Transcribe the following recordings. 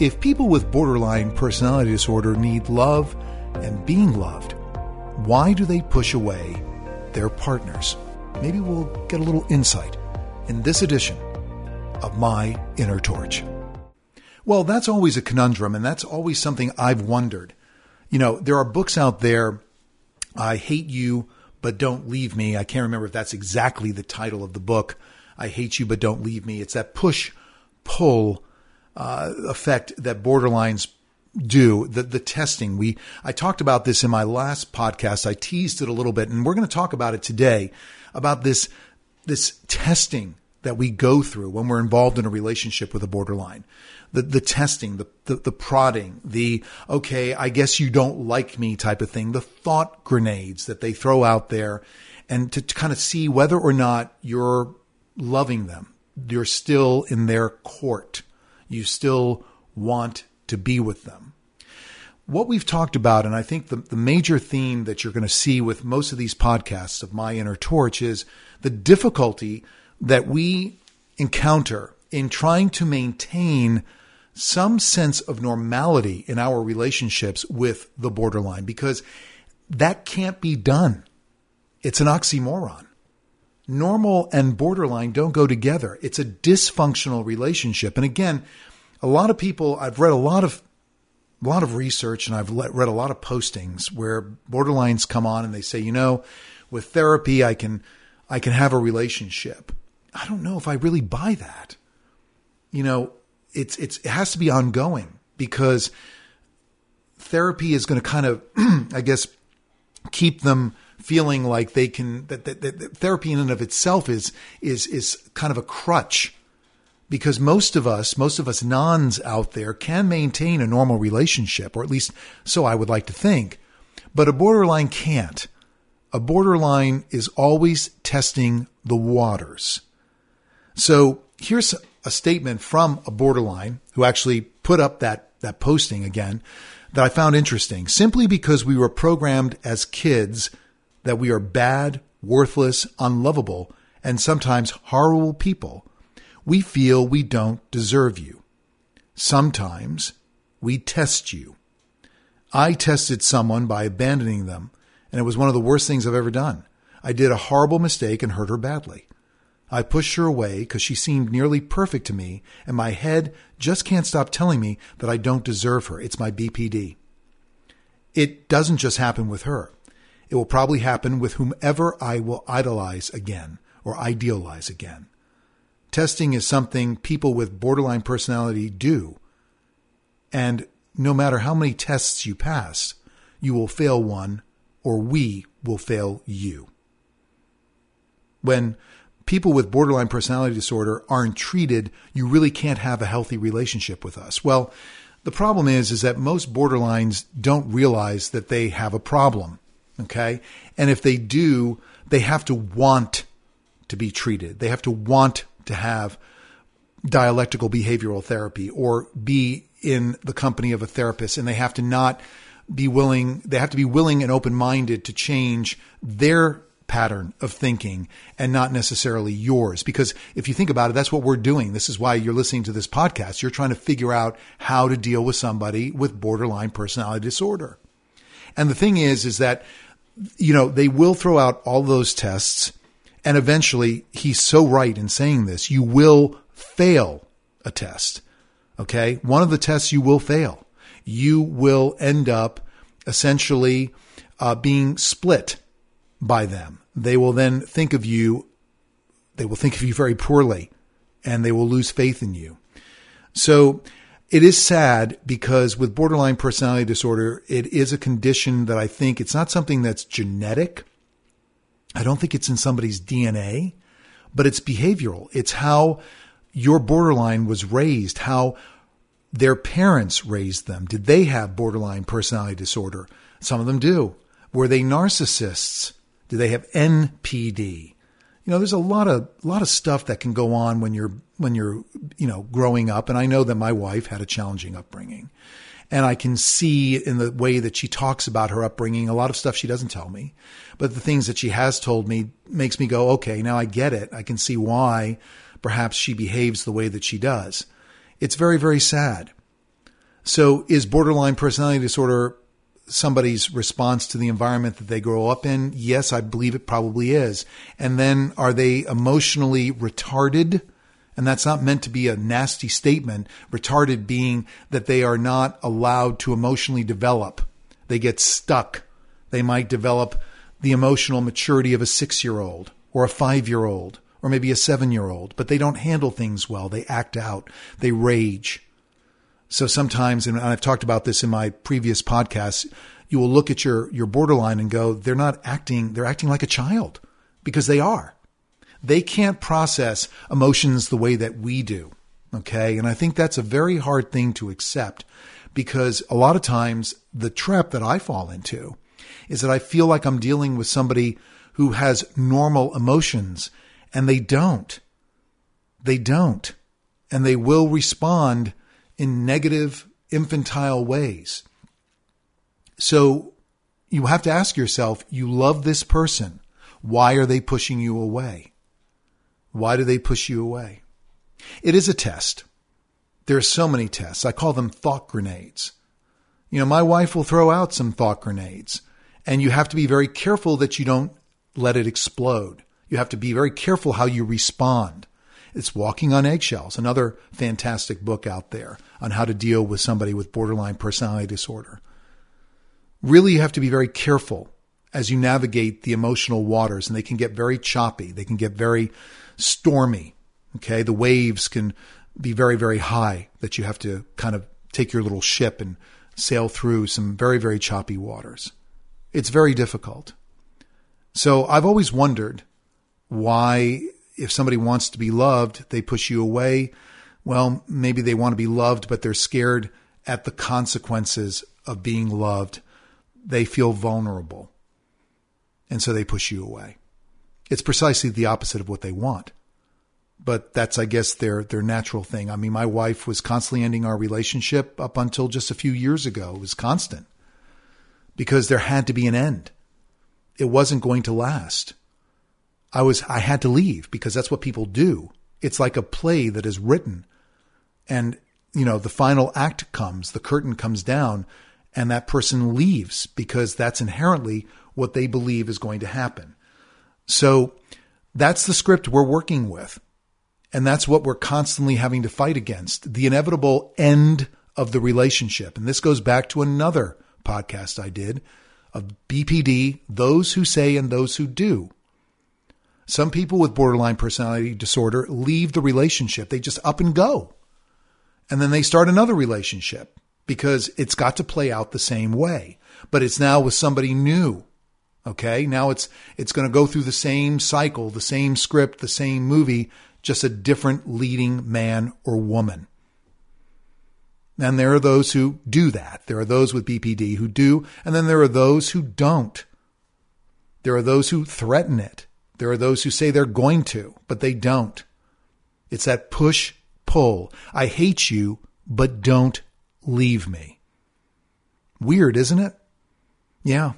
If people with borderline personality disorder need love and being loved, why do they push away their partners? Maybe we'll get a little insight in this edition of My Inner Torch. Well, that's always a conundrum, and that's always something I've wondered. You know, there are books out there, I Hate You, but Don't Leave Me. I can't remember if that's exactly the title of the book. I Hate You, but Don't Leave Me. It's that push pull uh, effect that borderlines do the the testing. We I talked about this in my last podcast. I teased it a little bit and we're going to talk about it today about this this testing that we go through when we're involved in a relationship with a borderline. The the testing the, the the prodding the okay I guess you don't like me type of thing the thought grenades that they throw out there and to, to kind of see whether or not you're loving them you're still in their court you still want to be with them. What we've talked about, and I think the, the major theme that you're going to see with most of these podcasts of My Inner Torch is the difficulty that we encounter in trying to maintain some sense of normality in our relationships with the borderline because that can't be done. It's an oxymoron. Normal and borderline don't go together. It's a dysfunctional relationship. And again, a lot of people, I've read a lot of a lot of research and I've read a lot of postings where borderlines come on and they say, you know, with therapy, I can, I can have a relationship. I don't know if I really buy that. You know, it's, it's, it has to be ongoing because therapy is going to kind of, I guess, keep them feeling like they can, that, that, that therapy in and of itself is, is, is kind of a crutch because most of us, most of us nons out there can maintain a normal relationship, or at least so I would like to think, but a borderline can't. A borderline is always testing the waters. So here's a statement from a borderline who actually put up that, that posting again that I found interesting. Simply because we were programmed as kids that we are bad, worthless, unlovable, and sometimes horrible people we feel we don't deserve you. Sometimes we test you. I tested someone by abandoning them, and it was one of the worst things I've ever done. I did a horrible mistake and hurt her badly. I pushed her away because she seemed nearly perfect to me, and my head just can't stop telling me that I don't deserve her. It's my BPD. It doesn't just happen with her. It will probably happen with whomever I will idolize again or idealize again. Testing is something people with borderline personality do. And no matter how many tests you pass, you will fail one or we will fail you. When people with borderline personality disorder aren't treated, you really can't have a healthy relationship with us. Well, the problem is, is that most borderlines don't realize that they have a problem. Okay. And if they do, they have to want to be treated. They have to want to have dialectical behavioral therapy or be in the company of a therapist. And they have to not be willing they have to be willing and open-minded to change their pattern of thinking and not necessarily yours. Because if you think about it that's what we're doing. This is why you're listening to this podcast. You're trying to figure out how to deal with somebody with borderline personality disorder. And the thing is is that you know they will throw out all those tests and eventually, he's so right in saying this. You will fail a test. Okay. One of the tests you will fail. You will end up essentially uh, being split by them. They will then think of you, they will think of you very poorly and they will lose faith in you. So it is sad because with borderline personality disorder, it is a condition that I think it's not something that's genetic. I don't think it's in somebody's DNA, but it's behavioral. It's how your borderline was raised, how their parents raised them. Did they have borderline personality disorder? Some of them do. Were they narcissists? Do they have NPD? You know, there's a lot of lot of stuff that can go on when you're when you're you know growing up, and I know that my wife had a challenging upbringing, and I can see in the way that she talks about her upbringing a lot of stuff she doesn't tell me. But the things that she has told me makes me go, okay, now I get it. I can see why perhaps she behaves the way that she does. It's very, very sad. So is borderline personality disorder somebody's response to the environment that they grow up in? Yes, I believe it probably is. And then are they emotionally retarded? And that's not meant to be a nasty statement. Retarded being that they are not allowed to emotionally develop. They get stuck. They might develop the emotional maturity of a six year old or a five year old or maybe a seven year old, but they don't handle things well. They act out. They rage. So sometimes, and I've talked about this in my previous podcasts, you will look at your, your borderline and go, they're not acting, they're acting like a child because they are. They can't process emotions the way that we do. Okay. And I think that's a very hard thing to accept because a lot of times the trap that I fall into is that I feel like I'm dealing with somebody who has normal emotions and they don't. They don't. And they will respond in negative, infantile ways. So you have to ask yourself, you love this person. Why are they pushing you away? Why do they push you away? It is a test. There are so many tests. I call them thought grenades. You know, my wife will throw out some thought grenades, and you have to be very careful that you don't let it explode. You have to be very careful how you respond. It's Walking on Eggshells, another fantastic book out there on how to deal with somebody with borderline personality disorder. Really, you have to be very careful as you navigate the emotional waters, and they can get very choppy. They can get very stormy. Okay. The waves can be very, very high that you have to kind of take your little ship and sail through some very, very choppy waters. It's very difficult. So I've always wondered why if somebody wants to be loved, they push you away. Well, maybe they want to be loved, but they're scared at the consequences of being loved. They feel vulnerable. And so they push you away. It's precisely the opposite of what they want. But that's, I guess, their, their natural thing. I mean, my wife was constantly ending our relationship up until just a few years ago. It was constant because there had to be an end. It wasn't going to last. I was, I had to leave because that's what people do. It's like a play that is written and, you know, the final act comes, the curtain comes down and that person leaves because that's inherently what they believe is going to happen. So that's the script we're working with. And that's what we're constantly having to fight against the inevitable end of the relationship. And this goes back to another podcast I did of BPD, those who say and those who do. Some people with borderline personality disorder leave the relationship. They just up and go. And then they start another relationship because it's got to play out the same way, but it's now with somebody new. Okay. Now it's, it's going to go through the same cycle, the same script, the same movie, just a different leading man or woman. And there are those who do that. There are those with BPD who do, and then there are those who don't. There are those who threaten it. There are those who say they're going to, but they don't. It's that push pull. I hate you, but don't leave me. Weird, isn't it? Yeah,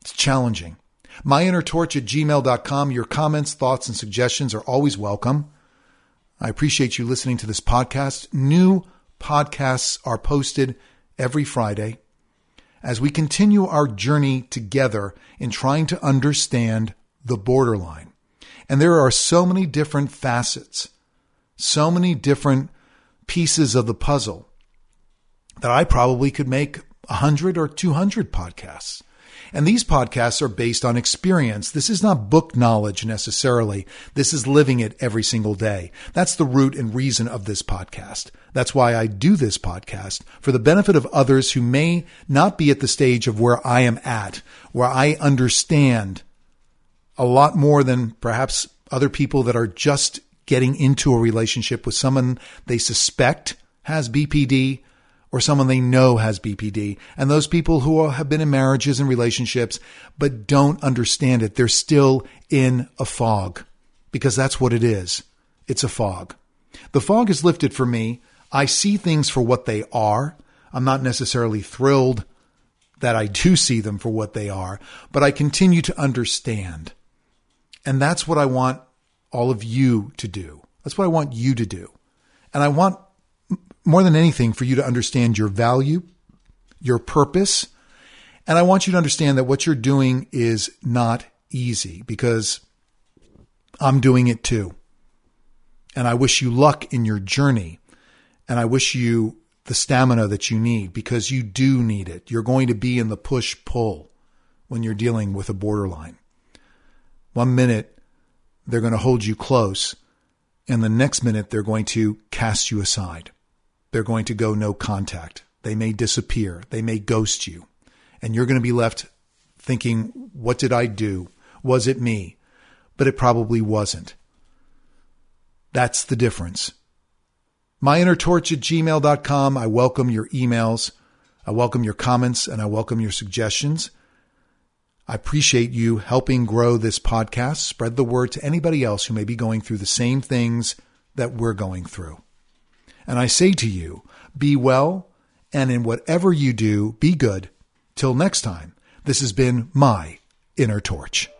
it's challenging. MyInnerTorch at gmail.com. Your comments, thoughts, and suggestions are always welcome. I appreciate you listening to this podcast. New podcasts are posted every Friday as we continue our journey together in trying to understand the borderline. And there are so many different facets, so many different pieces of the puzzle that I probably could make 100 or 200 podcasts. And these podcasts are based on experience. This is not book knowledge necessarily. This is living it every single day. That's the root and reason of this podcast. That's why I do this podcast for the benefit of others who may not be at the stage of where I am at, where I understand a lot more than perhaps other people that are just getting into a relationship with someone they suspect has BPD or someone they know has BPD. And those people who have been in marriages and relationships but don't understand it, they're still in a fog because that's what it is. It's a fog. The fog is lifted for me. I see things for what they are. I'm not necessarily thrilled that I do see them for what they are, but I continue to understand. And that's what I want all of you to do. That's what I want you to do. And I want more than anything for you to understand your value, your purpose. And I want you to understand that what you're doing is not easy because I'm doing it too. And I wish you luck in your journey. And I wish you the stamina that you need because you do need it. You're going to be in the push pull when you're dealing with a borderline. One minute, they're going to hold you close, and the next minute, they're going to cast you aside. They're going to go no contact. They may disappear. They may ghost you. And you're going to be left thinking, what did I do? Was it me? But it probably wasn't. That's the difference myinnertorch at gmail.com. I welcome your emails. I welcome your comments and I welcome your suggestions. I appreciate you helping grow this podcast. Spread the word to anybody else who may be going through the same things that we're going through. And I say to you, be well, and in whatever you do, be good. Till next time, this has been my inner torch.